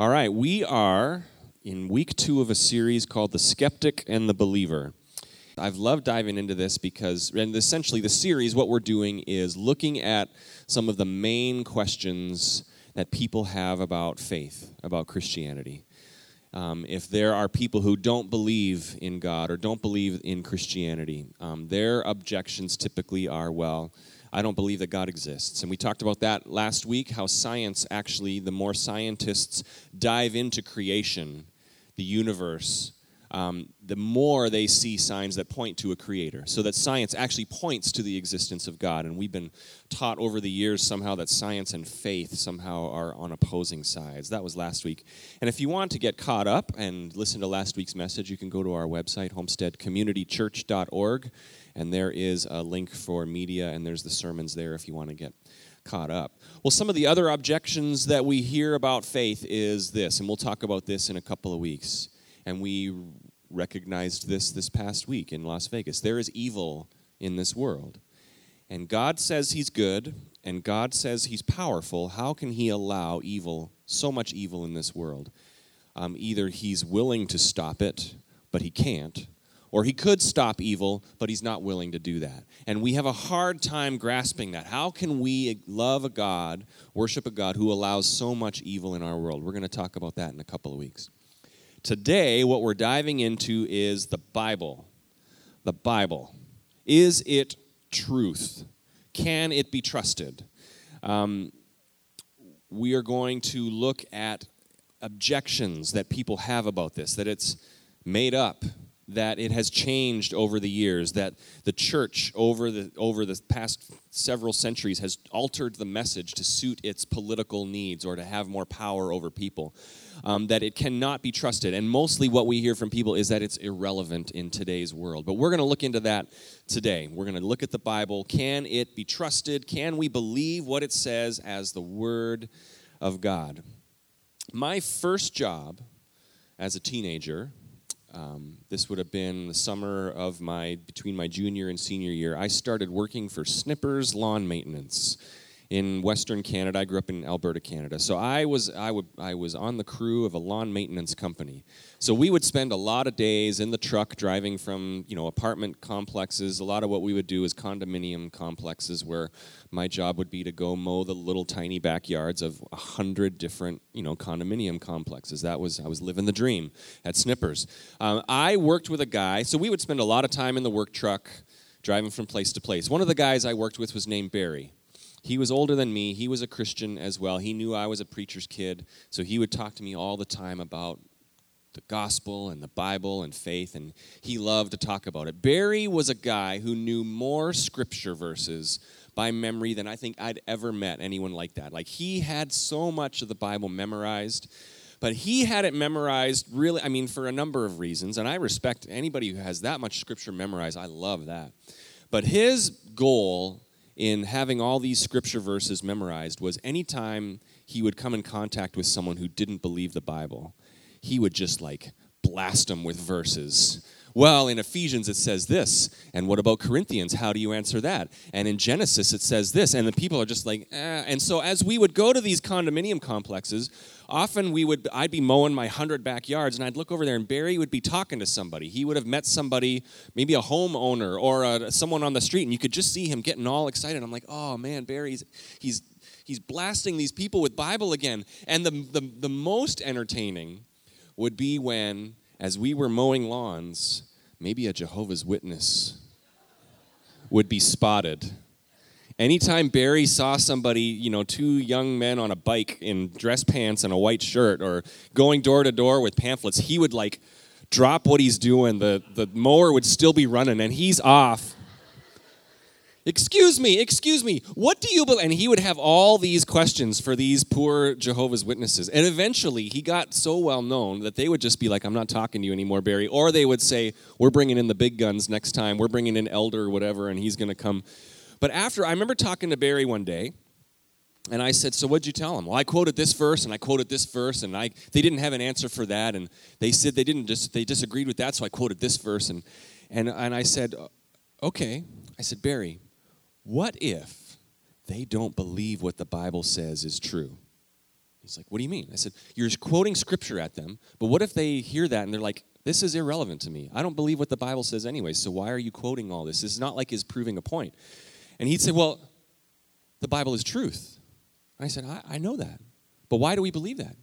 All right, we are in week two of a series called The Skeptic and the Believer. I've loved diving into this because, and essentially, the series, what we're doing is looking at some of the main questions that people have about faith, about Christianity. Um, if there are people who don't believe in God or don't believe in Christianity, um, their objections typically are, well, I don't believe that God exists. And we talked about that last week how science actually, the more scientists dive into creation, the universe, um, the more they see signs that point to a creator. So that science actually points to the existence of God. And we've been taught over the years somehow that science and faith somehow are on opposing sides. That was last week. And if you want to get caught up and listen to last week's message, you can go to our website, homesteadcommunitychurch.org and there is a link for media, and there's the sermons there if you want to get caught up. Well, some of the other objections that we hear about faith is this, and we'll talk about this in a couple of weeks. And we recognized this this past week in Las Vegas. There is evil in this world. And God says He's good, and God says He's powerful. How can He allow evil, so much evil in this world? Um, either He's willing to stop it, but He can't, or he could stop evil, but he's not willing to do that. And we have a hard time grasping that. How can we love a God, worship a God who allows so much evil in our world? We're going to talk about that in a couple of weeks. Today, what we're diving into is the Bible. The Bible. Is it truth? Can it be trusted? Um, we are going to look at objections that people have about this, that it's made up, that it has changed over the years, that the church over the, over the past several centuries has altered the message to suit its political needs or to have more power over people, um, that it cannot be trusted. And mostly what we hear from people is that it's irrelevant in today's world. But we're going to look into that today. We're going to look at the Bible. Can it be trusted? Can we believe what it says as the Word of God? My first job as a teenager um, this would have been the summer of my between my junior and senior year. I started working for Snippers Lawn Maintenance in Western Canada. I grew up in Alberta, Canada. So I was I would I was on the crew of a lawn maintenance company. So we would spend a lot of days in the truck driving from you know apartment complexes. A lot of what we would do is condominium complexes where my job would be to go mow the little tiny backyards of a hundred different you know condominium complexes. That was I was living the dream at Snippers. Um, I worked with a guy. So we would spend a lot of time in the work truck driving from place to place. One of the guys I worked with was named Barry. He was older than me. He was a Christian as well. He knew I was a preacher's kid, so he would talk to me all the time about the gospel and the Bible and faith, and he loved to talk about it. Barry was a guy who knew more scripture verses by memory than I think I'd ever met anyone like that. Like, he had so much of the Bible memorized, but he had it memorized really, I mean, for a number of reasons, and I respect anybody who has that much scripture memorized. I love that. But his goal in having all these scripture verses memorized was anytime he would come in contact with someone who didn't believe the Bible, he would just like blast them with verses. Well, in Ephesians it says this, and what about Corinthians? How do you answer that? And in Genesis it says this, and the people are just like, eh. And so as we would go to these condominium complexes, often we would I'd be mowing my hundred backyards and I'd look over there and Barry would be talking to somebody. He would have met somebody, maybe a homeowner or a, someone on the street, and you could just see him getting all excited. I'm like, oh man, Barry's he's he's blasting these people with Bible again. And the the, the most entertaining would be when, as we were mowing lawns, maybe a Jehovah's Witness would be spotted anytime Barry saw somebody, you know, two young men on a bike in dress pants and a white shirt or going door to door with pamphlets, he would like drop what he's doing. The, the mower would still be running and he's off. Excuse me, excuse me, what do you believe? And he would have all these questions for these poor Jehovah's Witnesses. And eventually he got so well known that they would just be like, I'm not talking to you anymore, Barry. Or they would say, We're bringing in the big guns next time. We're bringing in Elder or whatever, and he's going to come but after, I remember talking to Barry one day, and I said, So what'd you tell him? Well, I quoted this verse and I quoted this verse, and I they didn't have an answer for that, and they said they didn't they disagreed with that, so I quoted this verse, and and, and I said, Okay. I said, Barry, what if they don't believe what the Bible says is true? He's like, What do you mean? I said, You're quoting scripture at them, but what if they hear that and they're like, This is irrelevant to me. I don't believe what the Bible says anyway, so why are you quoting all this? It's not like he's proving a point. And he'd say, Well, the Bible is truth. And I said, I, I know that. But why do we believe that?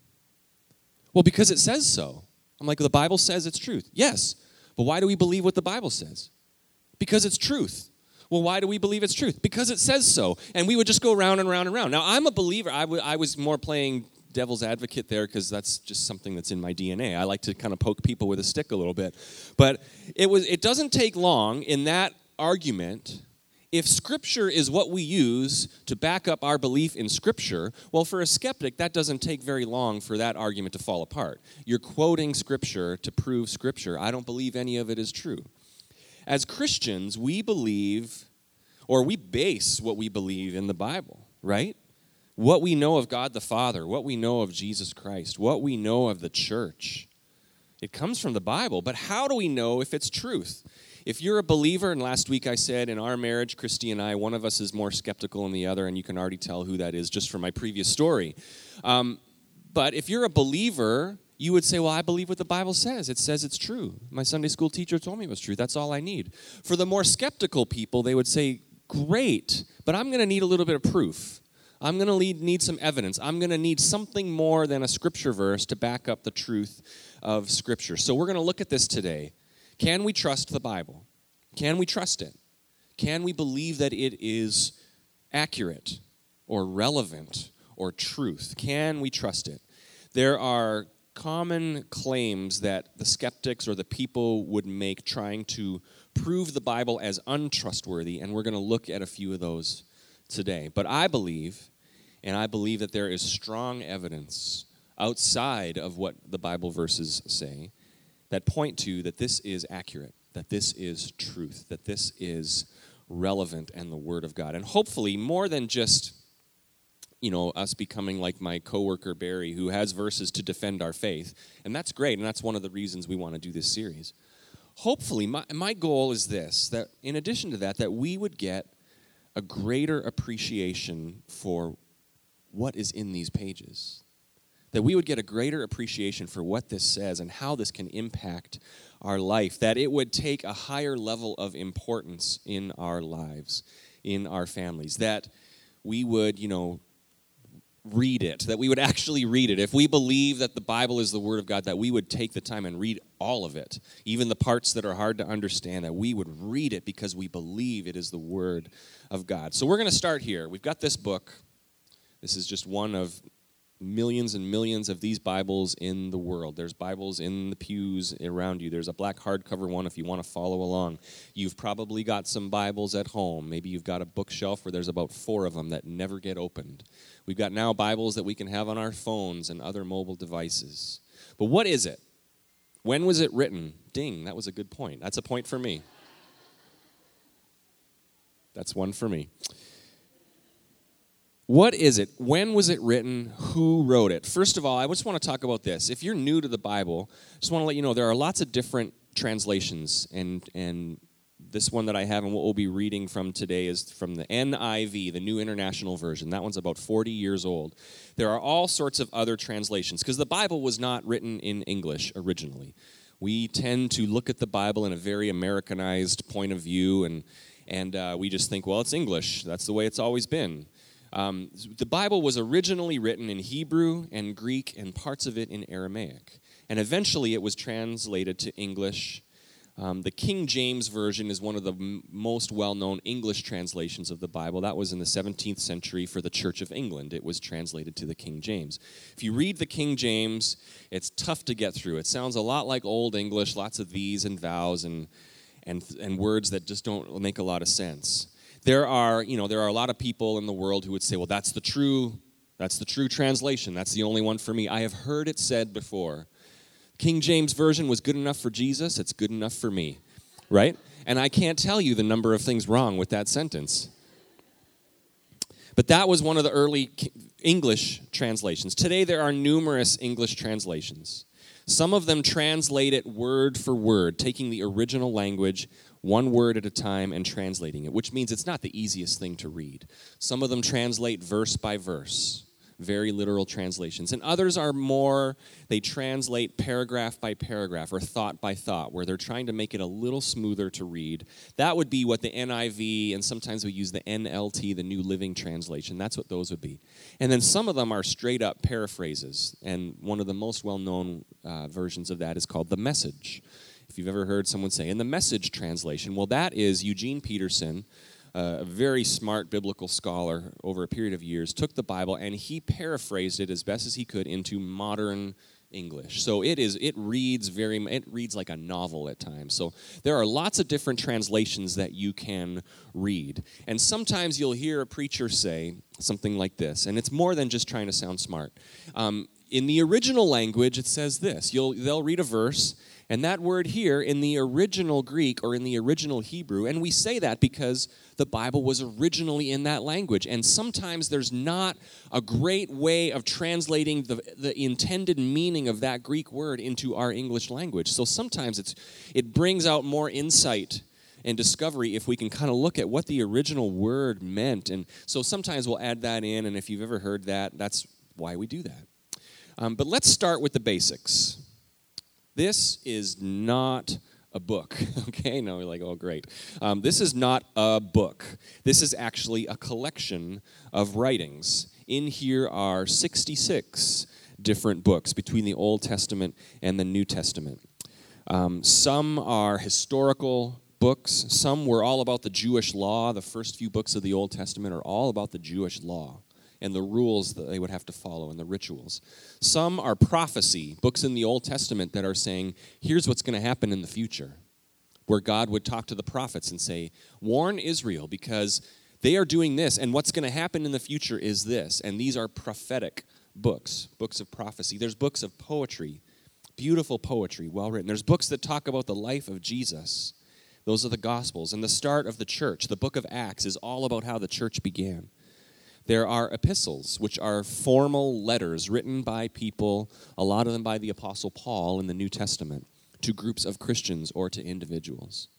Well, because it says so. I'm like, The Bible says it's truth. Yes. But why do we believe what the Bible says? Because it's truth. Well, why do we believe it's truth? Because it says so. And we would just go round and round and round. Now, I'm a believer. I, w- I was more playing devil's advocate there because that's just something that's in my DNA. I like to kind of poke people with a stick a little bit. But it, was, it doesn't take long in that argument. If Scripture is what we use to back up our belief in Scripture, well, for a skeptic, that doesn't take very long for that argument to fall apart. You're quoting Scripture to prove Scripture. I don't believe any of it is true. As Christians, we believe, or we base what we believe in the Bible, right? What we know of God the Father, what we know of Jesus Christ, what we know of the church. It comes from the Bible, but how do we know if it's truth? If you're a believer, and last week I said in our marriage, Christy and I, one of us is more skeptical than the other, and you can already tell who that is just from my previous story. Um, but if you're a believer, you would say, Well, I believe what the Bible says. It says it's true. My Sunday school teacher told me it was true. That's all I need. For the more skeptical people, they would say, Great, but I'm going to need a little bit of proof. I'm going to need some evidence. I'm going to need something more than a scripture verse to back up the truth of Scripture. So we're going to look at this today. Can we trust the Bible? Can we trust it? Can we believe that it is accurate or relevant or truth? Can we trust it? There are common claims that the skeptics or the people would make trying to prove the Bible as untrustworthy, and we're going to look at a few of those today. But I believe, and I believe that there is strong evidence outside of what the Bible verses say that point to that this is accurate, that this is truth, that this is relevant and the Word of God. And hopefully, more than just you know, us becoming like my coworker Barry, who has verses to defend our faith. And that's great, and that's one of the reasons we want to do this series. Hopefully, my, my goal is this that in addition to that, that we would get a greater appreciation for what is in these pages. That we would get a greater appreciation for what this says and how this can impact our life. That it would take a higher level of importance in our lives, in our families. That we would, you know, read it, that we would actually read it. If we believe that the Bible is the Word of God, that we would take the time and read all of it, even the parts that are hard to understand, that we would read it because we believe it is the Word of God. So we're going to start here. We've got this book. This is just one of millions and millions of these Bibles in the world. There's Bibles in the pews around you. There's a black hardcover one if you want to follow along. You've probably got some Bibles at home. Maybe you've got a bookshelf where there's about four of them that never get opened. We've got now Bibles that we can have on our phones and other mobile devices. But what is it? When was it written? Ding, that was a good point. That's a point for me. That's one for me. What is it? When was it written? Who wrote it? First of all, I just want to talk about this. If you're new to the Bible, I just want to let you know there are lots of different translations, and and this one that I have and what we'll be reading from today is from the NIV, the New International Version. That one's about 40 years old. There are all sorts of other translations because the Bible was not written in English originally. We tend to look at the Bible in a very Americanized point of view, and and uh, we just think, well, it's English. That's the way it's always been. Um, the Bible was originally written in Hebrew and Greek and parts of it in Aramaic. And eventually it was translated to English. Um, the King James Version is one of the m- most well known English translations of the Bible. That was in the 17th century for the Church of England. It was translated to the King James. If you read the King James, it's tough to get through. It sounds a lot like Old English, lots of these and thous and, and, and words that just don't make a lot of sense there are, you know, there are a lot of people in the world who would say, well, that's the true, that's the true translation. That's the only one for me. I have heard it said before. King James Version was good enough for Jesus, it's good enough for me, right? And I can't tell you the number of things wrong with that sentence. But that was one of the early English translations. Today, there are numerous English translations. Some of them translate it word for word, taking the original language one word at a time and translating it, which means it's not the easiest thing to read. Some of them translate verse by verse, very literal translations. And others are more, they translate paragraph by paragraph or thought by thought, where they're trying to make it a little smoother to read. That would be what the NIV, and sometimes we use the NLT, the New Living Translation. That's what those would be. And then some of them are straight up paraphrases. And one of the most well known uh, versions of that is called the Message. If you've ever heard someone say, in the Message translation, well, that is Eugene Peterson a very smart biblical scholar over a period of years, took the Bible and he paraphrased it as best as he could into modern English. So it is it reads very it reads like a novel at times. So there are lots of different translations that you can read. And sometimes you'll hear a preacher say something like this, and it's more than just trying to sound smart. Um, in the original language, it says this. You'll they'll read a verse and that word here in the original Greek or in the original Hebrew, and we say that because the Bible was originally in that language. And sometimes there's not a great way of translating the, the intended meaning of that Greek word into our English language. So sometimes it's, it brings out more insight and discovery if we can kind of look at what the original word meant. And so sometimes we'll add that in, and if you've ever heard that, that's why we do that. Um, but let's start with the basics. This is not a book. Okay, now we're like, oh, great. Um, this is not a book. This is actually a collection of writings. In here are 66 different books between the Old Testament and the New Testament. Um, some are historical books, some were all about the Jewish law. The first few books of the Old Testament are all about the Jewish law and the rules that they would have to follow and the rituals. Some are prophecy, books in the Old Testament that are saying, here's what's going to happen in the future, where God would talk to the prophets and say, warn Israel because they are doing this, and what's going to happen in the future is this. And these are prophetic books, books of prophecy. There's books of poetry, beautiful poetry, well written. There's books that talk about the life of Jesus. Those are the Gospels. And the start of the church, the book of Acts, is all about how the church began. There are epistles, which are formal letters written by people, a lot of them by the Apostle Paul in the New Testament, to groups of Christians or to individuals.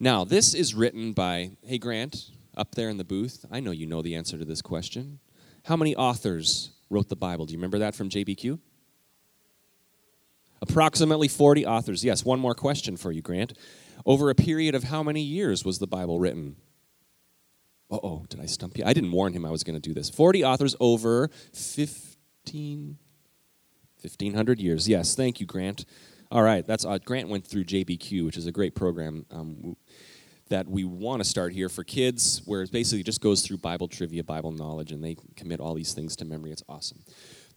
Now, this is written by, hey, Grant, up there in the booth. I know you know the answer to this question. How many authors wrote the Bible? Do you remember that from JBQ? Approximately 40 authors. Yes, one more question for you, Grant. Over a period of how many years was the Bible written? Oh, did I stump you? I didn't warn him I was going to do this. 40 authors over 15, 1,500 years. Yes, thank you, Grant. All right, that's uh, Grant went through JBQ, which is a great program um, that we want to start here for kids, where it basically just goes through Bible trivia, Bible knowledge, and they commit all these things to memory. It's awesome.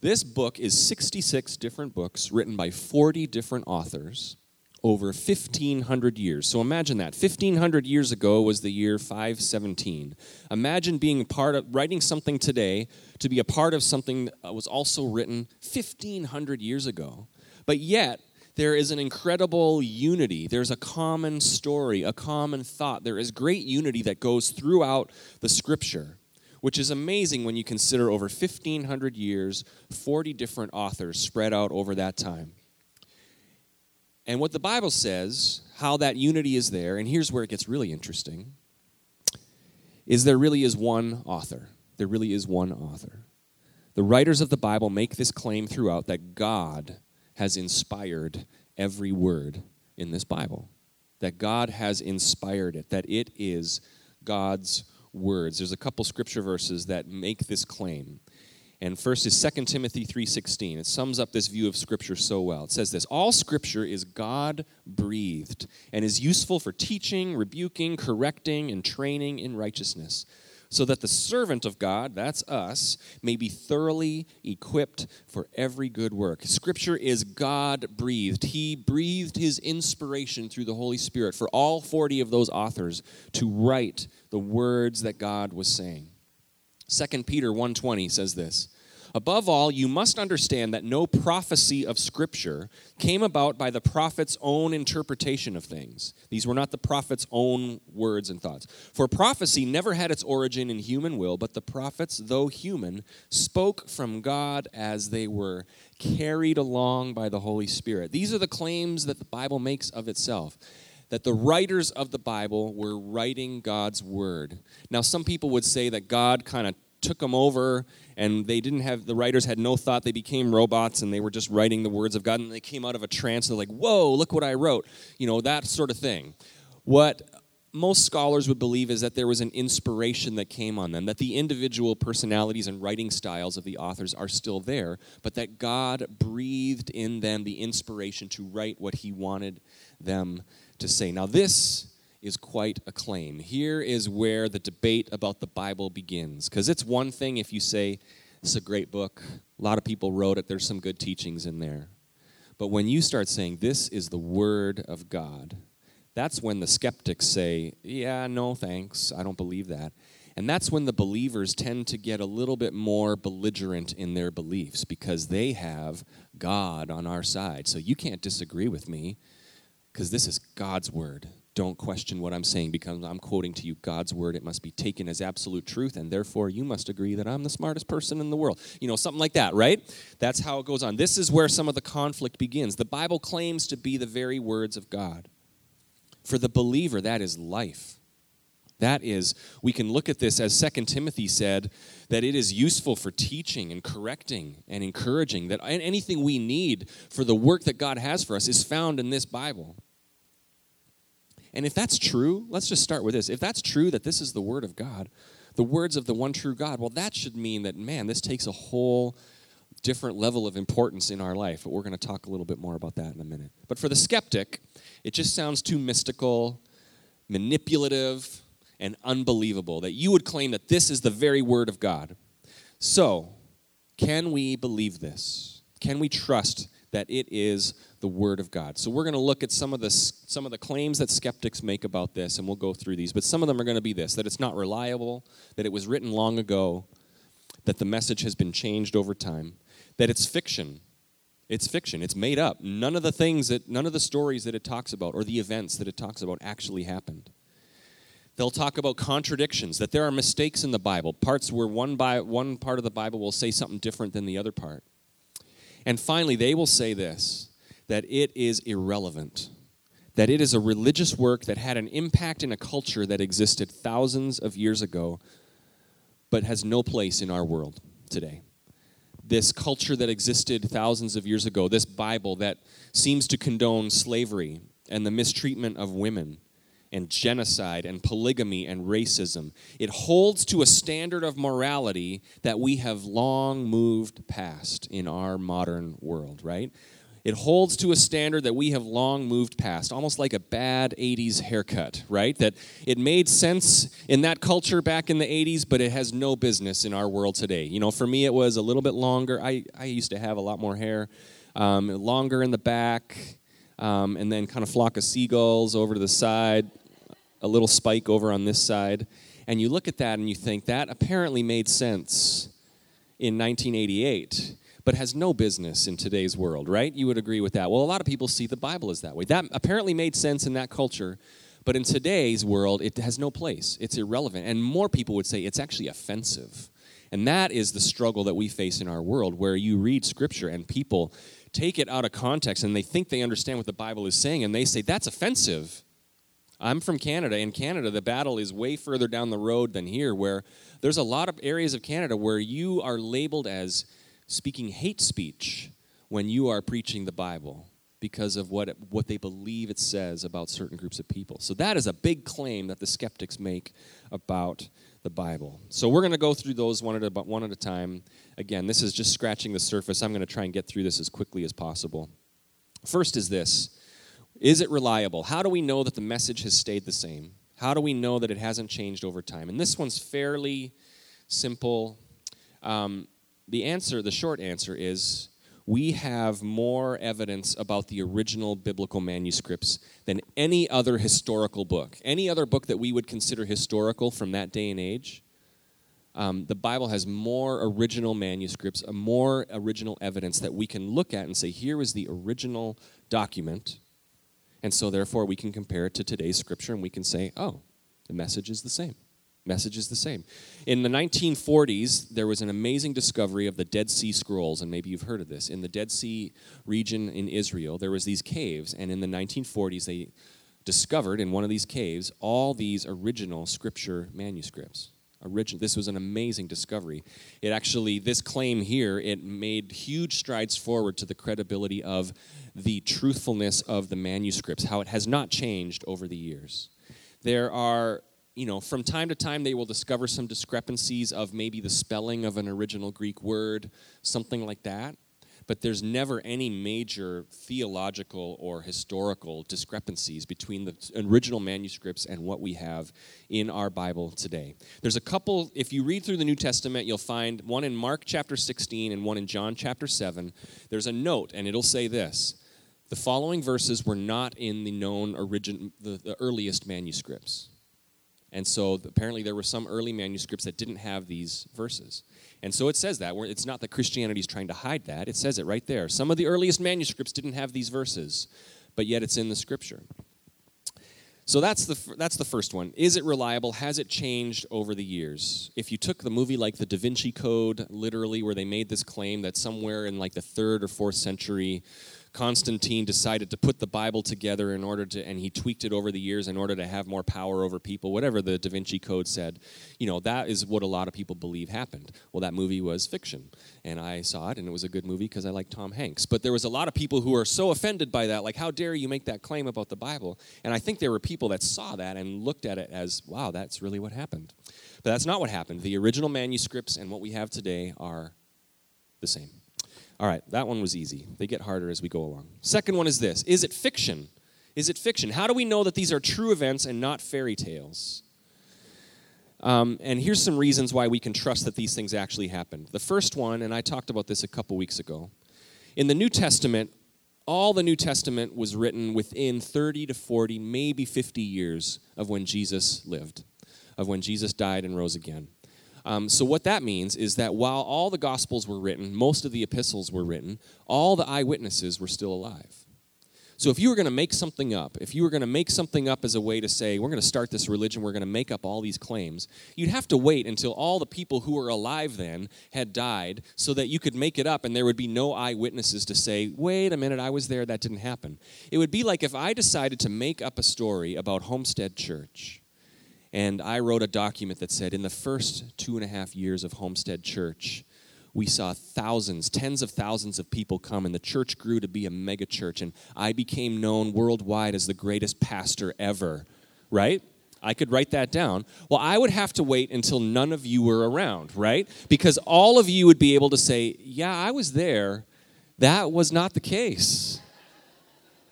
This book is 66 different books written by 40 different authors over 1500 years. So imagine that. 1500 years ago was the year 517. Imagine being part of writing something today to be a part of something that was also written 1500 years ago. But yet, there is an incredible unity. There's a common story, a common thought. There is great unity that goes throughout the scripture, which is amazing when you consider over 1500 years, 40 different authors spread out over that time. And what the Bible says, how that unity is there, and here's where it gets really interesting, is there really is one author. There really is one author. The writers of the Bible make this claim throughout that God has inspired every word in this Bible. That God has inspired it, that it is God's words. There's a couple scripture verses that make this claim. And first is 2 Timothy 3:16. It sums up this view of scripture so well. It says this, all scripture is God-breathed and is useful for teaching, rebuking, correcting and training in righteousness, so that the servant of God, that's us, may be thoroughly equipped for every good work. Scripture is God-breathed. He breathed his inspiration through the Holy Spirit for all 40 of those authors to write the words that God was saying. 2 Peter 1:20 says this. Above all, you must understand that no prophecy of Scripture came about by the prophet's own interpretation of things. These were not the prophet's own words and thoughts. For prophecy never had its origin in human will, but the prophets, though human, spoke from God as they were carried along by the Holy Spirit. These are the claims that the Bible makes of itself that the writers of the Bible were writing God's word. Now, some people would say that God kind of took them over and they didn't have the writers had no thought. They became robots and they were just writing the words of god and they came out of a trance. They're like whoa look what i wrote. You know that sort of thing. What most scholars would believe is that there was an inspiration that came on them, that the individual personalities and writing styles of the authors are still there, but that God breathed in them the inspiration to write what He wanted them to say. Now, this is quite a claim. Here is where the debate about the Bible begins, because it's one thing if you say, it's a great book, a lot of people wrote it, there's some good teachings in there. But when you start saying, this is the Word of God, that's when the skeptics say, Yeah, no thanks, I don't believe that. And that's when the believers tend to get a little bit more belligerent in their beliefs because they have God on our side. So you can't disagree with me because this is God's word. Don't question what I'm saying because I'm quoting to you God's word. It must be taken as absolute truth, and therefore you must agree that I'm the smartest person in the world. You know, something like that, right? That's how it goes on. This is where some of the conflict begins. The Bible claims to be the very words of God. For the believer, that is life. That is, we can look at this as Second Timothy said, that it is useful for teaching and correcting and encouraging, that anything we need for the work that God has for us is found in this Bible. And if that's true, let's just start with this. If that's true that this is the Word of God, the words of the one true God, well, that should mean that, man, this takes a whole different level of importance in our life. But we're going to talk a little bit more about that in a minute. But for the skeptic, it just sounds too mystical, manipulative, and unbelievable that you would claim that this is the very word of God. So, can we believe this? Can we trust that it is the word of God? So we're going to look at some of the some of the claims that skeptics make about this and we'll go through these, but some of them are going to be this that it's not reliable, that it was written long ago, that the message has been changed over time, that it's fiction, it's fiction. It's made up. None of the things that, none of the stories that it talks about or the events that it talks about actually happened. They'll talk about contradictions, that there are mistakes in the Bible, parts where one, by, one part of the Bible will say something different than the other part. And finally, they will say this that it is irrelevant, that it is a religious work that had an impact in a culture that existed thousands of years ago, but has no place in our world today. This culture that existed thousands of years ago, this Bible that seems to condone slavery and the mistreatment of women and genocide and polygamy and racism. It holds to a standard of morality that we have long moved past in our modern world, right? It holds to a standard that we have long moved past, almost like a bad 80s haircut, right? That it made sense in that culture back in the 80s, but it has no business in our world today. You know, for me, it was a little bit longer. I, I used to have a lot more hair, um, longer in the back, um, and then kind of flock of seagulls over to the side, a little spike over on this side. And you look at that and you think that apparently made sense in 1988 but has no business in today's world, right? You would agree with that. Well, a lot of people see the Bible as that way. That apparently made sense in that culture, but in today's world, it has no place. It's irrelevant. And more people would say it's actually offensive. And that is the struggle that we face in our world, where you read scripture and people take it out of context and they think they understand what the Bible is saying, and they say, that's offensive. I'm from Canada. In Canada, the battle is way further down the road than here, where there's a lot of areas of Canada where you are labeled as speaking hate speech when you are preaching the Bible because of what, it, what they believe it says about certain groups of people. So that is a big claim that the skeptics make about the Bible. So we're going to go through those one at a, one at a time. Again, this is just scratching the surface. I'm going to try and get through this as quickly as possible. First is this Is it reliable? How do we know that the message has stayed the same? How do we know that it hasn't changed over time? And this one's fairly simple. Um, the answer, the short answer is we have more evidence about the original biblical manuscripts than any other historical book. Any other book that we would consider historical from that day and age, um, the Bible has more original manuscripts, more original evidence that we can look at and say, here is the original document. And so, therefore, we can compare it to today's scripture and we can say, oh, the message is the same. Message is the same. In the 1940s, there was an amazing discovery of the Dead Sea Scrolls, and maybe you've heard of this. In the Dead Sea region in Israel, there was these caves, and in the 1940s, they discovered in one of these caves all these original scripture manuscripts. Origin- this was an amazing discovery. It actually, this claim here, it made huge strides forward to the credibility of the truthfulness of the manuscripts, how it has not changed over the years. There are, you know, from time to time they will discover some discrepancies of maybe the spelling of an original Greek word, something like that but there's never any major theological or historical discrepancies between the original manuscripts and what we have in our Bible today. There's a couple, if you read through the New Testament, you'll find one in Mark chapter 16 and one in John chapter 7. There's a note, and it'll say this. The following verses were not in the known origin, the, the earliest manuscripts. And so apparently there were some early manuscripts that didn't have these verses. And so it says that. It's not that Christianity is trying to hide that. It says it right there. Some of the earliest manuscripts didn't have these verses, but yet it's in the scripture. So that's the, that's the first one. Is it reliable? Has it changed over the years? If you took the movie like the Da Vinci Code, literally, where they made this claim that somewhere in like the third or fourth century, Constantine decided to put the Bible together in order to, and he tweaked it over the years in order to have more power over people, whatever the Da Vinci Code said. You know, that is what a lot of people believe happened. Well, that movie was fiction. And I saw it, and it was a good movie because I like Tom Hanks. But there was a lot of people who are so offended by that, like, how dare you make that claim about the Bible? And I think there were people that saw that and looked at it as, wow, that's really what happened. But that's not what happened. The original manuscripts and what we have today are the same. All right, that one was easy. They get harder as we go along. Second one is this Is it fiction? Is it fiction? How do we know that these are true events and not fairy tales? Um, and here's some reasons why we can trust that these things actually happened. The first one, and I talked about this a couple weeks ago, in the New Testament, all the New Testament was written within 30 to 40, maybe 50 years of when Jesus lived, of when Jesus died and rose again. Um, so, what that means is that while all the Gospels were written, most of the epistles were written, all the eyewitnesses were still alive. So, if you were going to make something up, if you were going to make something up as a way to say, we're going to start this religion, we're going to make up all these claims, you'd have to wait until all the people who were alive then had died so that you could make it up and there would be no eyewitnesses to say, wait a minute, I was there, that didn't happen. It would be like if I decided to make up a story about Homestead Church and I wrote a document that said in the first two and a half years of Homestead Church, we saw thousands, tens of thousands of people come, and the church grew to be a mega church. And I became known worldwide as the greatest pastor ever, right? I could write that down. Well, I would have to wait until none of you were around, right? Because all of you would be able to say, Yeah, I was there. That was not the case.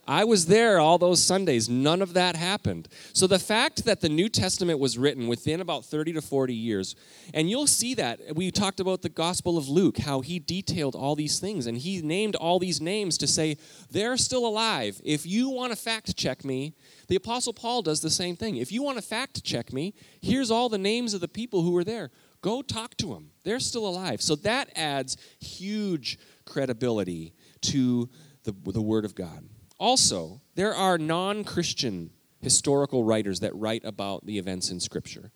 I was there all those Sundays. None of that happened. So the fact that the New Testament was written within about 30 to 40 years, and you'll see that. We talked about the Gospel of Luke, how he detailed all these things, and he named all these names to say, they're still alive. If you want to fact check me, the Apostle Paul does the same thing. If you want to fact check me, here's all the names of the people who were there. Go talk to them. They're still alive. So that adds huge credibility to the, the Word of God. Also, there are non Christian historical writers that write about the events in Scripture.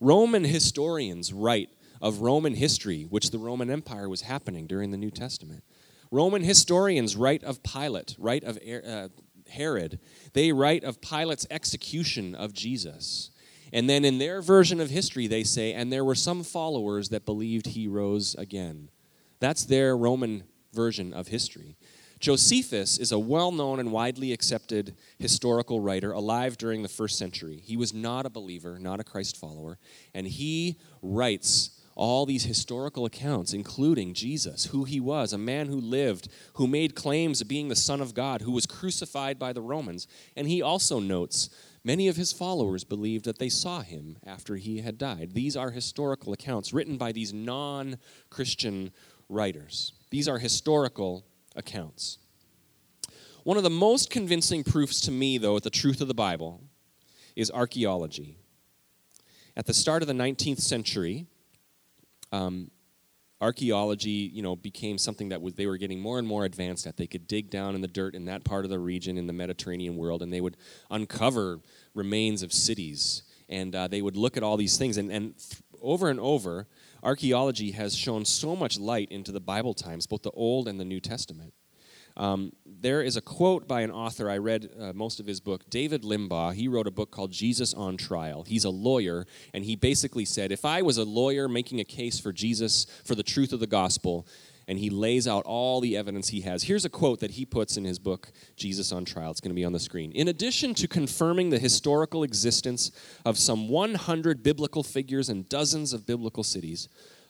Roman historians write of Roman history, which the Roman Empire was happening during the New Testament. Roman historians write of Pilate, write of uh, Herod. They write of Pilate's execution of Jesus. And then in their version of history, they say, and there were some followers that believed he rose again. That's their Roman version of history. Josephus is a well known and widely accepted historical writer alive during the first century. He was not a believer, not a Christ follower, and he writes all these historical accounts, including Jesus, who he was, a man who lived, who made claims of being the Son of God, who was crucified by the Romans. And he also notes many of his followers believed that they saw him after he had died. These are historical accounts written by these non Christian writers. These are historical accounts. One of the most convincing proofs to me, though, of the truth of the Bible is archaeology. At the start of the 19th century, um, archaeology, you know, became something that was, they were getting more and more advanced at. They could dig down in the dirt in that part of the region in the Mediterranean world, and they would uncover remains of cities, and uh, they would look at all these things. And, and th- over and over, archaeology has shown so much light into the Bible times, both the Old and the New Testament. Um, there is a quote by an author. I read uh, most of his book, David Limbaugh. He wrote a book called Jesus on Trial. He's a lawyer, and he basically said if I was a lawyer making a case for Jesus, for the truth of the gospel, and he lays out all the evidence he has. Here's a quote that he puts in his book, Jesus on Trial. It's going to be on the screen. In addition to confirming the historical existence of some 100 biblical figures and dozens of biblical cities,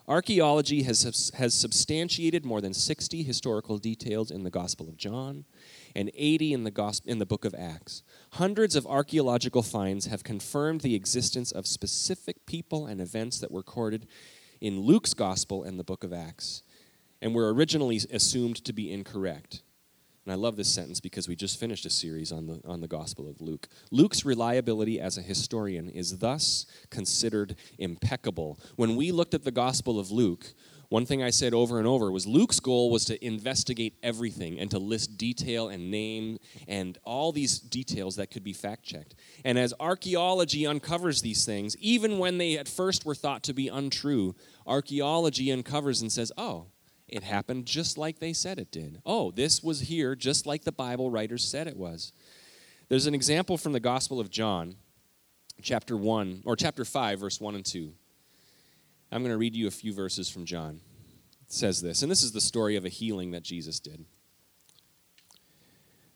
Archaeology has, has substantiated more than 60 historical details in the Gospel of John and 80 in the, gospel, in the book of Acts. Hundreds of archaeological finds have confirmed the existence of specific people and events that were recorded in Luke's Gospel and the book of Acts and were originally assumed to be incorrect. And I love this sentence because we just finished a series on the, on the Gospel of Luke. Luke's reliability as a historian is thus considered impeccable. When we looked at the Gospel of Luke, one thing I said over and over was Luke's goal was to investigate everything and to list detail and name and all these details that could be fact checked. And as archaeology uncovers these things, even when they at first were thought to be untrue, archaeology uncovers and says, oh, it happened just like they said it did. Oh, this was here just like the Bible writers said it was. There's an example from the Gospel of John, chapter 1, or chapter 5, verse 1 and 2. I'm going to read you a few verses from John. It says this, and this is the story of a healing that Jesus did.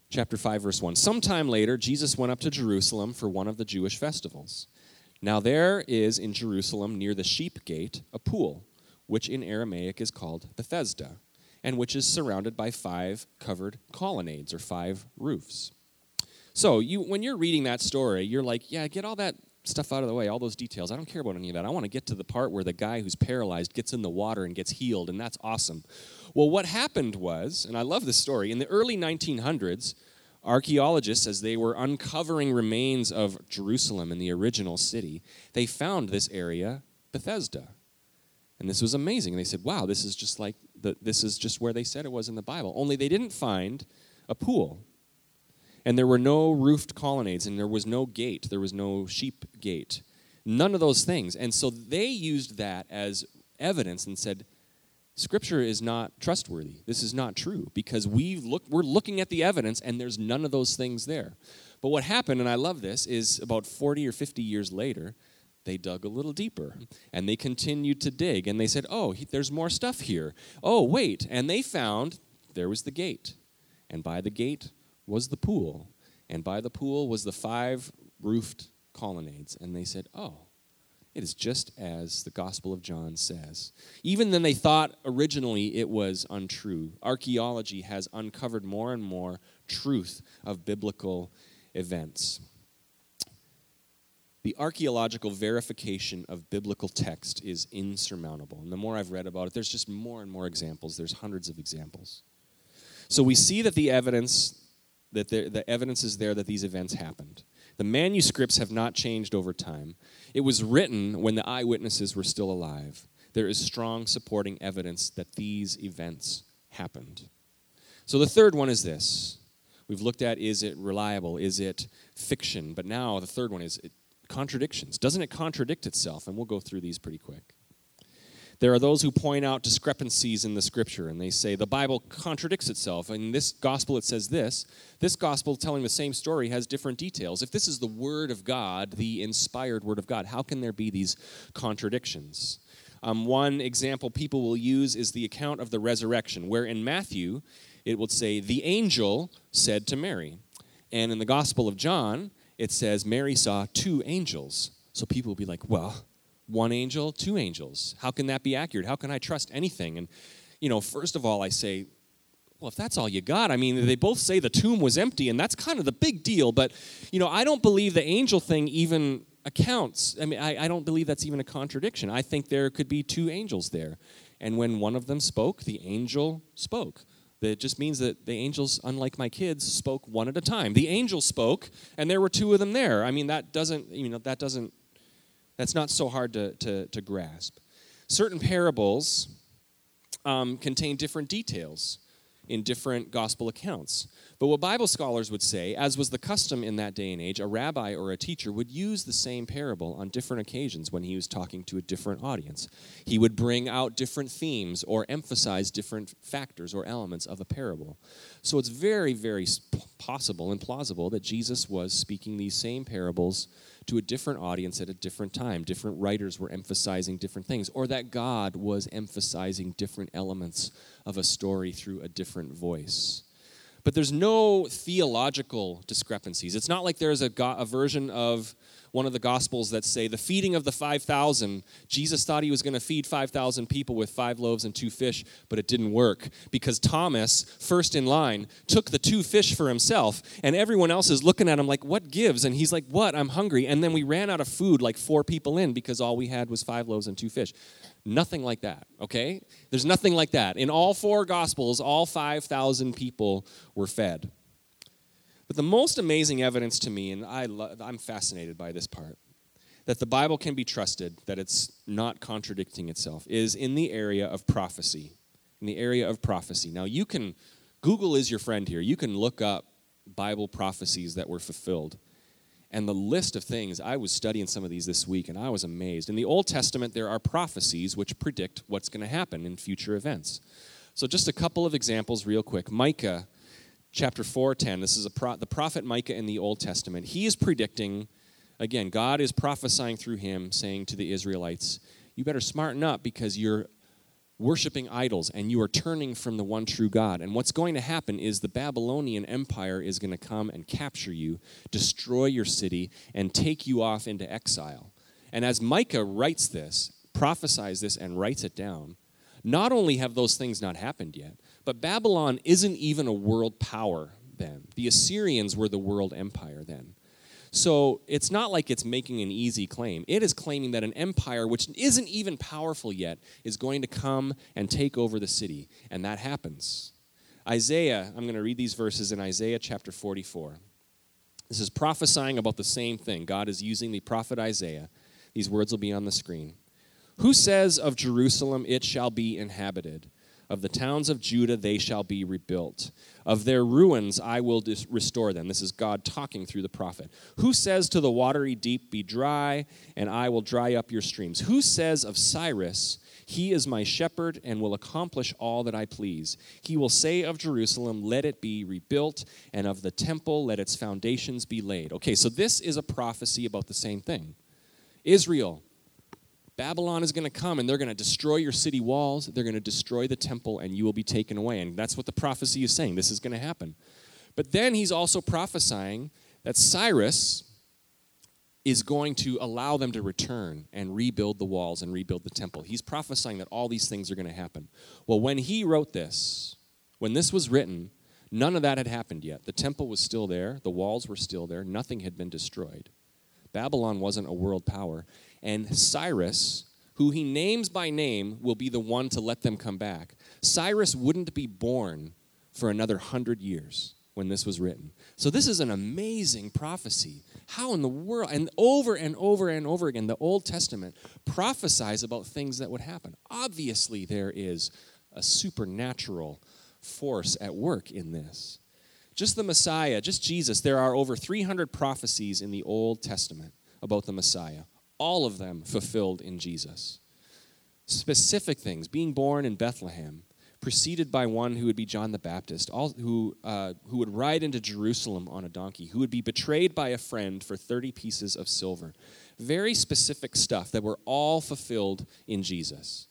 Chapter 5, verse 1. Sometime later, Jesus went up to Jerusalem for one of the Jewish festivals. Now, there is in Jerusalem, near the sheep gate, a pool which in Aramaic is called Bethesda, and which is surrounded by five covered colonnades or five roofs. So, you, when you're reading that story, you're like, yeah, get all that stuff out of the way, all those details. I don't care about any of that. I want to get to the part where the guy who's paralyzed gets in the water and gets healed, and that's awesome. Well, what happened was, and I love this story, in the early 1900s, archaeologists, as they were uncovering remains of Jerusalem in the original city, they found this area, Bethesda. And this was amazing. And they said, wow, this is just like the, this is just where they said it was in the Bible. Only they didn't find a pool. And there were no roofed colonnades, and there was no gate. There was no sheep gate. None of those things. And so they used that as evidence and said, Scripture is not trustworthy. This is not true because we look, we're looking at the evidence and there's none of those things there. But what happened, and I love this, is about 40 or 50 years later, they dug a little deeper and they continued to dig and they said, Oh, there's more stuff here. Oh, wait. And they found there was the gate. And by the gate was the pool. And by the pool was the five roofed colonnades. And they said, Oh, it is just as the Gospel of John says. Even then, they thought originally it was untrue. Archaeology has uncovered more and more truth of biblical events the archaeological verification of biblical text is insurmountable. And the more I've read about it, there's just more and more examples. There's hundreds of examples. So we see that the evidence that the evidence is there that these events happened. The manuscripts have not changed over time. It was written when the eyewitnesses were still alive. There is strong supporting evidence that these events happened. So the third one is this. We've looked at is it reliable? Is it fiction? But now the third one is it contradictions. Doesn't it contradict itself? And we'll go through these pretty quick. There are those who point out discrepancies in the scripture and they say the Bible contradicts itself. In this gospel, it says this. This gospel telling the same story has different details. If this is the word of God, the inspired word of God, how can there be these contradictions? Um, one example people will use is the account of the resurrection, where in Matthew, it will say, The angel said to Mary. And in the Gospel of John, it says Mary saw two angels. So people will be like, well, one angel, two angels. How can that be accurate? How can I trust anything? And, you know, first of all, I say, well, if that's all you got, I mean, they both say the tomb was empty, and that's kind of the big deal. But, you know, I don't believe the angel thing even accounts. I mean, I, I don't believe that's even a contradiction. I think there could be two angels there. And when one of them spoke, the angel spoke. That just means that the angels, unlike my kids, spoke one at a time. The angel spoke, and there were two of them there. I mean, that doesn't, you know, that doesn't, that's not so hard to, to, to grasp. Certain parables um, contain different details. In different gospel accounts. But what Bible scholars would say, as was the custom in that day and age, a rabbi or a teacher would use the same parable on different occasions when he was talking to a different audience. He would bring out different themes or emphasize different factors or elements of a parable. So it's very, very possible and plausible that Jesus was speaking these same parables to a different audience at a different time. Different writers were emphasizing different things, or that God was emphasizing different elements of a story through a different voice. But there's no theological discrepancies. It's not like there's a, go- a version of one of the gospels that say the feeding of the 5000 jesus thought he was going to feed 5000 people with five loaves and two fish but it didn't work because thomas first in line took the two fish for himself and everyone else is looking at him like what gives? And he's like what? I'm hungry. And then we ran out of food like four people in because all we had was five loaves and two fish Nothing like that, okay? There's nothing like that. In all four Gospels, all 5,000 people were fed. But the most amazing evidence to me, and I lo- I'm fascinated by this part, that the Bible can be trusted, that it's not contradicting itself, is in the area of prophecy. In the area of prophecy. Now, you can, Google is your friend here. You can look up Bible prophecies that were fulfilled. And the list of things, I was studying some of these this week and I was amazed. In the Old Testament, there are prophecies which predict what's going to happen in future events. So, just a couple of examples, real quick. Micah chapter 4:10. This is pro- the prophet Micah in the Old Testament. He is predicting, again, God is prophesying through him, saying to the Israelites, You better smarten up because you're worshiping idols and you are turning from the one true God. And what's going to happen is the Babylonian Empire is going to come and capture you, destroy your city, and take you off into exile. And as Micah writes this, prophesies this, and writes it down, not only have those things not happened yet, but Babylon isn't even a world power then. The Assyrians were the world empire then. So it's not like it's making an easy claim. It is claiming that an empire, which isn't even powerful yet, is going to come and take over the city. And that happens. Isaiah, I'm going to read these verses in Isaiah chapter 44. This is prophesying about the same thing. God is using the prophet Isaiah. These words will be on the screen. Who says of Jerusalem, it shall be inhabited? Of the towns of Judah, they shall be rebuilt. Of their ruins, I will dis- restore them. This is God talking through the prophet. Who says to the watery deep, Be dry, and I will dry up your streams? Who says of Cyrus, He is my shepherd and will accomplish all that I please? He will say of Jerusalem, Let it be rebuilt, and of the temple, let its foundations be laid. Okay, so this is a prophecy about the same thing. Israel, Babylon is going to come and they're going to destroy your city walls, they're going to destroy the temple, and you will be taken away. And that's what the prophecy is saying. This is going to happen. But then he's also prophesying that Cyrus is going to allow them to return and rebuild the walls and rebuild the temple. He's prophesying that all these things are going to happen. Well, when he wrote this, when this was written, none of that had happened yet. The temple was still there, the walls were still there, nothing had been destroyed. Babylon wasn't a world power. And Cyrus, who he names by name, will be the one to let them come back. Cyrus wouldn't be born for another hundred years when this was written. So this is an amazing prophecy. How in the world? And over and over and over again, the Old Testament prophesies about things that would happen. Obviously, there is a supernatural force at work in this. Just the Messiah, just Jesus, there are over 300 prophecies in the Old Testament about the Messiah all of them fulfilled in Jesus. Specific things, being born in Bethlehem, preceded by one who would be John the Baptist, all, who, uh, who would ride into Jerusalem on a donkey, who would be betrayed by a friend for 30 pieces of silver. Very specific stuff that were all fulfilled in Jesus.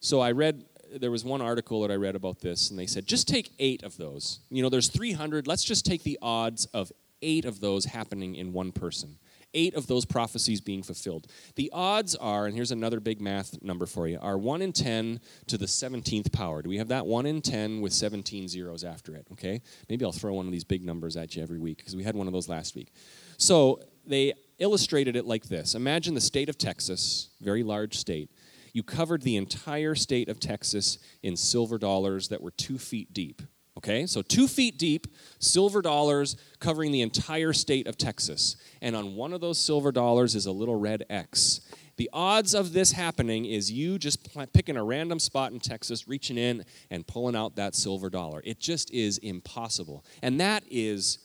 So I read, there was one article that I read about this, and they said, just take eight of those. You know, there's 300, let's just take the odds of eight of those happening in one person eight of those prophecies being fulfilled. The odds are, and here's another big math number for you, are 1 in 10 to the 17th power. Do we have that? 1 in 10 with 17 zeros after it, okay? Maybe I'll throw one of these big numbers at you every week because we had one of those last week. So they illustrated it like this Imagine the state of Texas, very large state. You covered the entire state of Texas in silver dollars that were two feet deep. Okay, so two feet deep, silver dollars covering the entire state of Texas. And on one of those silver dollars is a little red X. the odds of this happening is you just picking a random spot in Texas, reaching in and pulling out that silver dollar. It just is impossible. And that is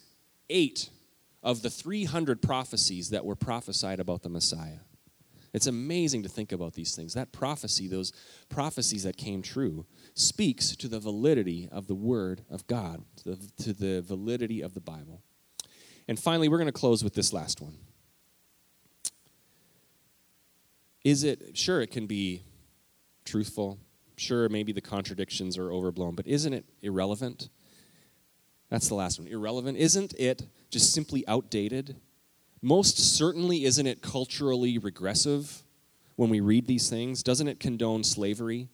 eight of the 300 prophecies that were prophesied about the Messiah. It's amazing to think about these things. That prophecy, those prophecies that came true, speaks to the validity of the Word of God, to the, validity of the Bible. And finally, we're going to close with this last one. Is it, sure, it can be truthful. Sure, maybe the contradictions are overblown, but isn't it irrelevant? That's the last one. Irrelevant. Isn't it just simply outdated? Most certainly, isn't it culturally regressive when we read these things? Doesn't it condone slavery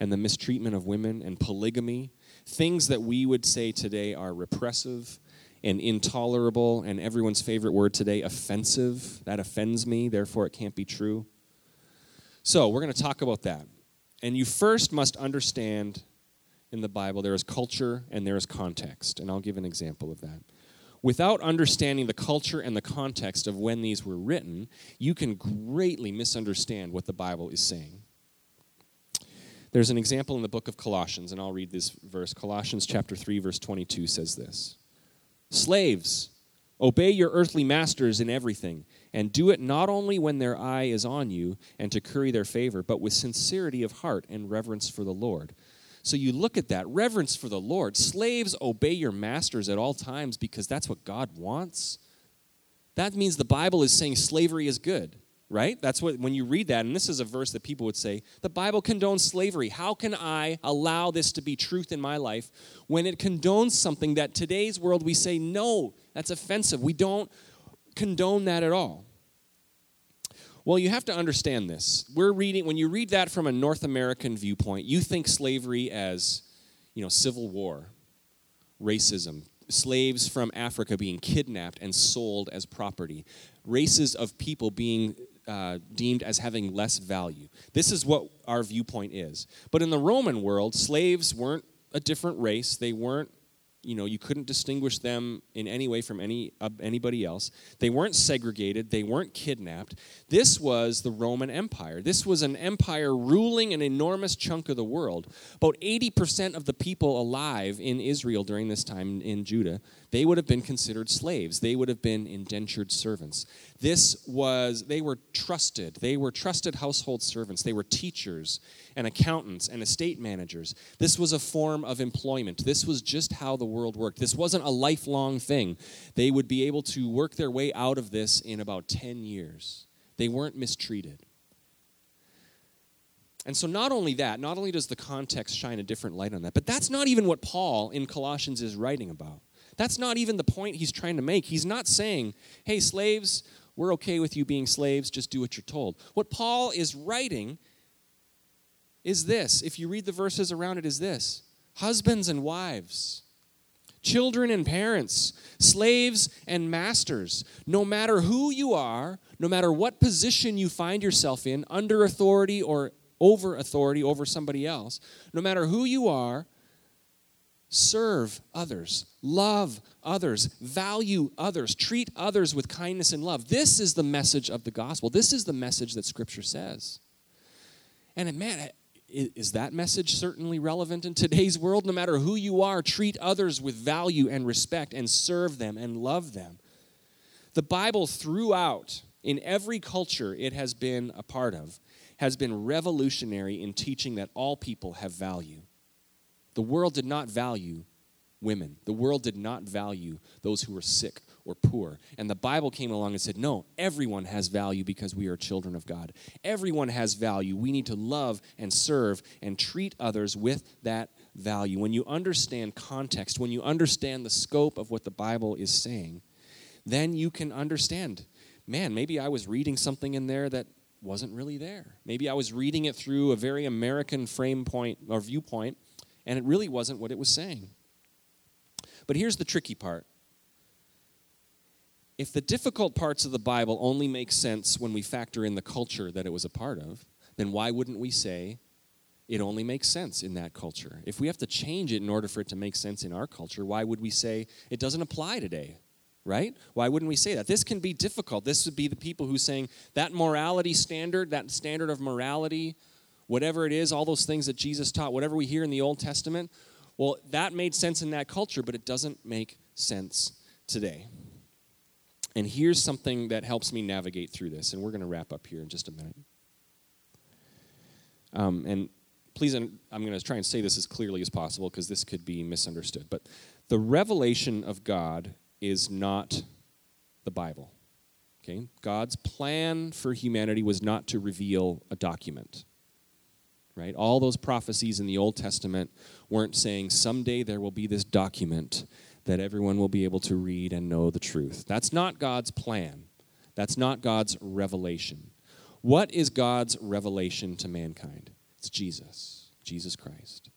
and the mistreatment of women and polygamy? Things that we would say today are repressive and intolerable, and everyone's favorite word today, offensive. That offends me, therefore it can't be true. So, we're going to talk about that. And you first must understand in the Bible there is culture and there is context. And I'll give an example of that. Without understanding the culture and the context of when these were written, you can greatly misunderstand what the Bible is saying. There's an example in the book of Colossians, and I'll read this verse. Colossians chapter 3, verse 22 says this Slaves, obey your earthly masters in everything, and do it not only when their eye is on you and to curry their favor, but with sincerity of heart and reverence for the Lord so you look at that reverence for the Lord. Slaves, obey your masters at all times because that's what God wants. That means the Bible is saying slavery is good, right? That's what, when you read that, and this is a verse that people would say, the Bible condones slavery. How can I allow this to be truth in my life when it condones something that today's world we say, no, that's offensive. We don't condone that at all. Well, you have to understand this. We're reading when you read that from a North American viewpoint, you think slavery as, you know, civil war, racism, slaves from Africa being kidnapped and sold as property, races of people being uh, deemed as having less value. This is what our viewpoint is. But in the Roman world, slaves weren't a different race. They weren't you know you couldn't distinguish them in any way from any uh, anybody else they weren't segregated they weren't kidnapped this was the roman empire this was an empire ruling an enormous chunk of the world about 80% of the people alive in israel during this time in judah they would have been considered slaves they would have been indentured servants this was they were trusted they were trusted household servants they were teachers and accountants and estate managers this was a form of employment this was just how the world worked. This wasn't a lifelong thing. They would be able to work their way out of this in about 10 years. They weren't mistreated. And so, not only that, not only does the context shine a different light on that, but that's not even what Paul in Colossians is writing about. That's not even the point he's trying to make. He's not saying, hey, slaves, we're okay with you being slaves, just do what you're told. What Paul is writing is this. If you read the verses around it, is this Husbands and wives, children and parents, slaves and masters. No matter who you are, no matter what position you find yourself in, under authority or over authority over somebody else, no matter who you are, serve others, love others, value others, treat others with kindness and love. This is the message of the gospel. This is the message that Scripture says. And man, is that message certainly relevant in today's world? No matter who you are, treat others with value and respect and serve them and love them. The Bible, throughout, in every culture it has been a part of, has been revolutionary in teaching that all people have value. The world did not value women, the world did not value those who were sick or poor. And the Bible came along and said, no, everyone has value because we are children of God. Everyone has value. We need to love and serve and treat others with that value. When you understand context, when you understand the scope of what the Bible is saying, then you can understand man, maybe I was reading something in there that wasn't really there. Maybe I was reading it through a very American frame point or viewpoint, and it really wasn't what it was saying. But here's the tricky part if the difficult parts of the Bible only make sense when we factor in the culture that it was a part of, then why wouldn't we say it only makes sense in that culture? If we have to change it in order for it to make sense in our culture, why would we say it doesn't apply today? right? Why wouldn't we say that? This can be difficult. This would be the people who saying that morality standard, that standard of morality, whatever it is, all those things that Jesus taught, whatever we hear in the Old Testament, well, that made sense in that culture, but it doesn't make sense today. And here's something that helps me navigate through this, and we're going to wrap up here in just a minute. Um, and please, I'm going to try and say this as clearly as possible because this could be misunderstood. But the revelation of God is not the Bible. Okay? God's plan for humanity was not to reveal a document. Right? All those prophecies in the Old Testament weren't saying someday there will be this document that everyone will be able to read and know the truth. That's not God's plan. That's not God's revelation. What is God's revelation to mankind? It's Jesus, Jesus Christ.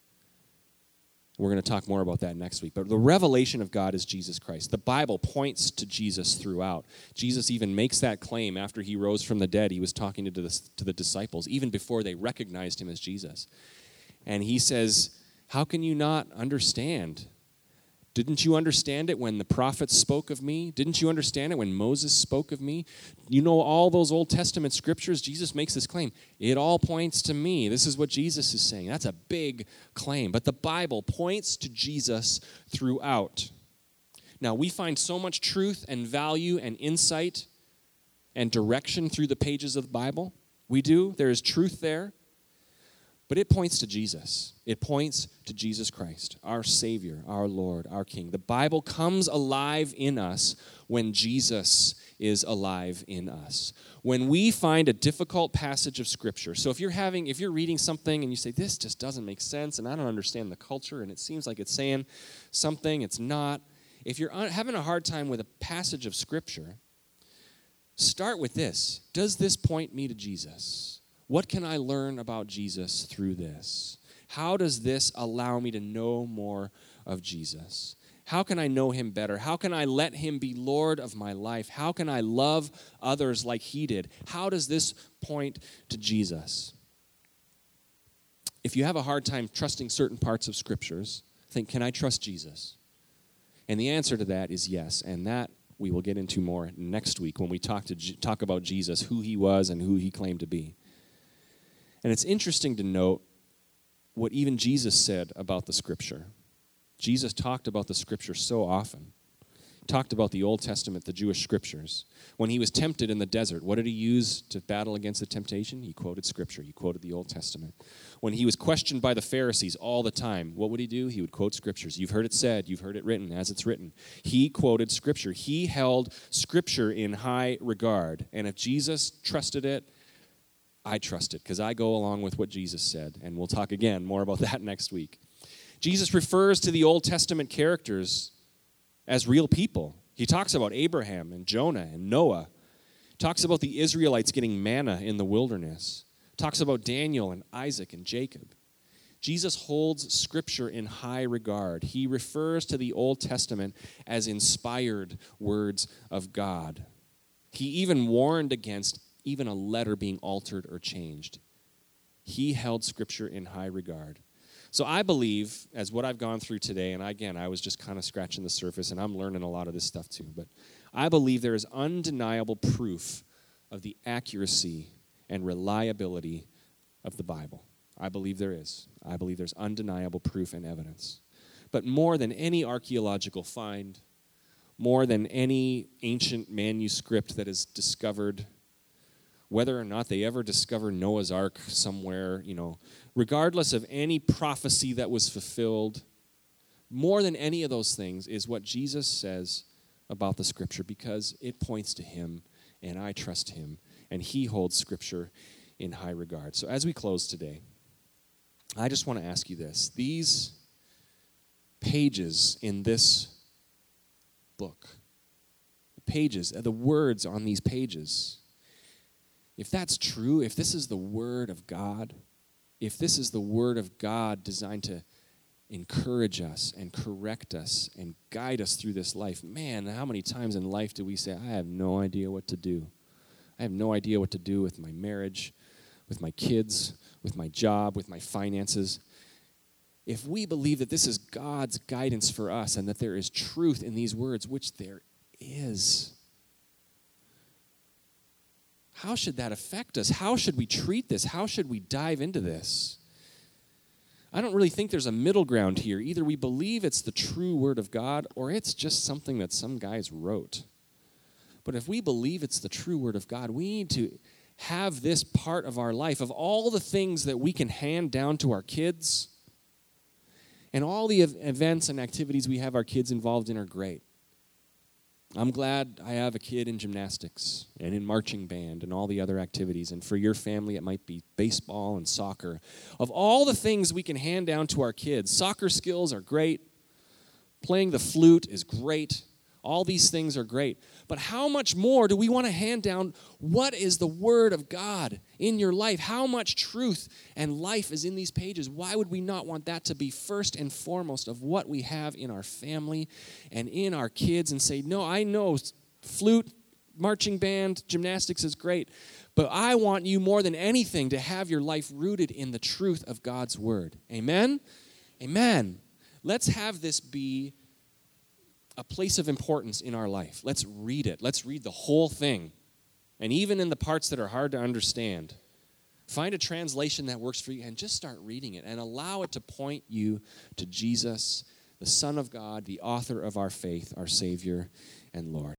We're going to talk more about that next week. But the revelation of God is Jesus Christ. The Bible points to Jesus throughout. Jesus even makes that claim after he rose from the dead. He was talking to the, to the disciples, even before they recognized him as Jesus. And he says, How can you not understand didn't you understand it when the prophets spoke of me? Didn't you understand it when Moses spoke of me? You know all those Old Testament scriptures? Jesus makes this claim. It all points to me. This is what Jesus is saying. That's a big claim. But the Bible points to Jesus throughout. Now, we find so much truth and value and insight and direction through the pages of the Bible. We do. There is truth there. But it points to Jesus. It points to Jesus Christ, our Savior, our Lord, our King. The Bible comes alive in us when Jesus is alive in us. When we find a difficult passage of Scripture. So if you're having, if you're reading something and you say, this just doesn't make sense and I don't understand the culture and it seems like it's saying something, it's not. If you're having a hard time with a passage of Scripture, start with this Does this point me to Jesus? What can I learn about Jesus through this? How does this allow me to know more of Jesus? How can I know him better? How can I let him be Lord of my life? How can I love others like he did? How does this point to Jesus? If you have a hard time trusting certain parts of scriptures, think, can I trust Jesus? And the answer to that is yes. And that we will get into more next week when we talk, to, talk about Jesus, who he was and who he claimed to be. And it's interesting to note what even Jesus said about the scripture. Jesus talked about the scripture so often. He talked about the Old Testament, the Jewish scriptures. When he was tempted in the desert, what did he use to battle against the temptation? He quoted scripture, he quoted the Old Testament. When he was questioned by the Pharisees all the time, what would he do? He would quote scriptures. You've heard it said, you've heard it written as it's written. He quoted scripture. He held scripture in high regard. And if Jesus trusted it, I trust it because I go along with what Jesus said. And we'll talk again more about that next week. Jesus refers to the Old Testament characters as real people. He talks about Abraham and Jonah and Noah. Talks about the Israelites getting manna in the wilderness. Talks about Daniel and Isaac and Jacob. Jesus holds Scripture in high regard. He refers to the Old Testament as inspired words of God. He even warned against even a letter being altered or changed. He held Scripture in high regard. So I believe, as what I've gone through today, and again, I was just kind of scratching the surface, and I'm learning a lot of this stuff too, but I believe there is undeniable proof of the accuracy and reliability of the Bible. I believe there is. I believe there's undeniable proof and evidence. But more than any archaeological find, more than any ancient manuscript that is discovered whether or not they ever discover Noah's Ark somewhere, you know, regardless of any prophecy that was fulfilled, more than any of those things is what Jesus says about the scripture because it points to him and I trust him and he holds scripture in high regard. So as we close today, I just want to ask you this. These pages in this book, the pages, the words on these pages, if that's true, if this is the Word of God, if this is the Word of God designed to encourage us and correct us and guide us through this life, man, how many times in life do we say, I have no idea what to do? I have no idea what to do with my marriage, with my kids, with my job, with my finances. If we believe that this is God's guidance for us and that there is truth in these words, which there is. How should that affect us? How should we treat this? How should we dive into this? I don't really think there's a middle ground here. Either we believe it's the true word of God or it's just something that some guys wrote. But if we believe it's the true word of God, we need to have this part of our life of all the things that we can hand down to our kids and all the events and activities we have our kids involved in are great. I'm glad I have a kid in gymnastics and in marching band and all the other activities. And for your family, it might be baseball and soccer. Of all the things we can hand down to our kids, soccer skills are great, playing the flute is great, all these things are great. But how much more do we want to hand down what is the Word of God in your life? How much truth and life is in these pages? Why would we not want that to be first and foremost of what we have in our family and in our kids and say, no, I know flute, marching band, gymnastics is great, but I want you more than anything to have your life rooted in the truth of God's Word. Amen? Amen. Let's have this be a place of importance in our life. Let's read it. Let's read the whole thing. And even in the parts that are hard to understand, find a translation that works for you and just start reading it and allow it to point you to Jesus, the Son of God, the author of our faith, our Savior and Lord.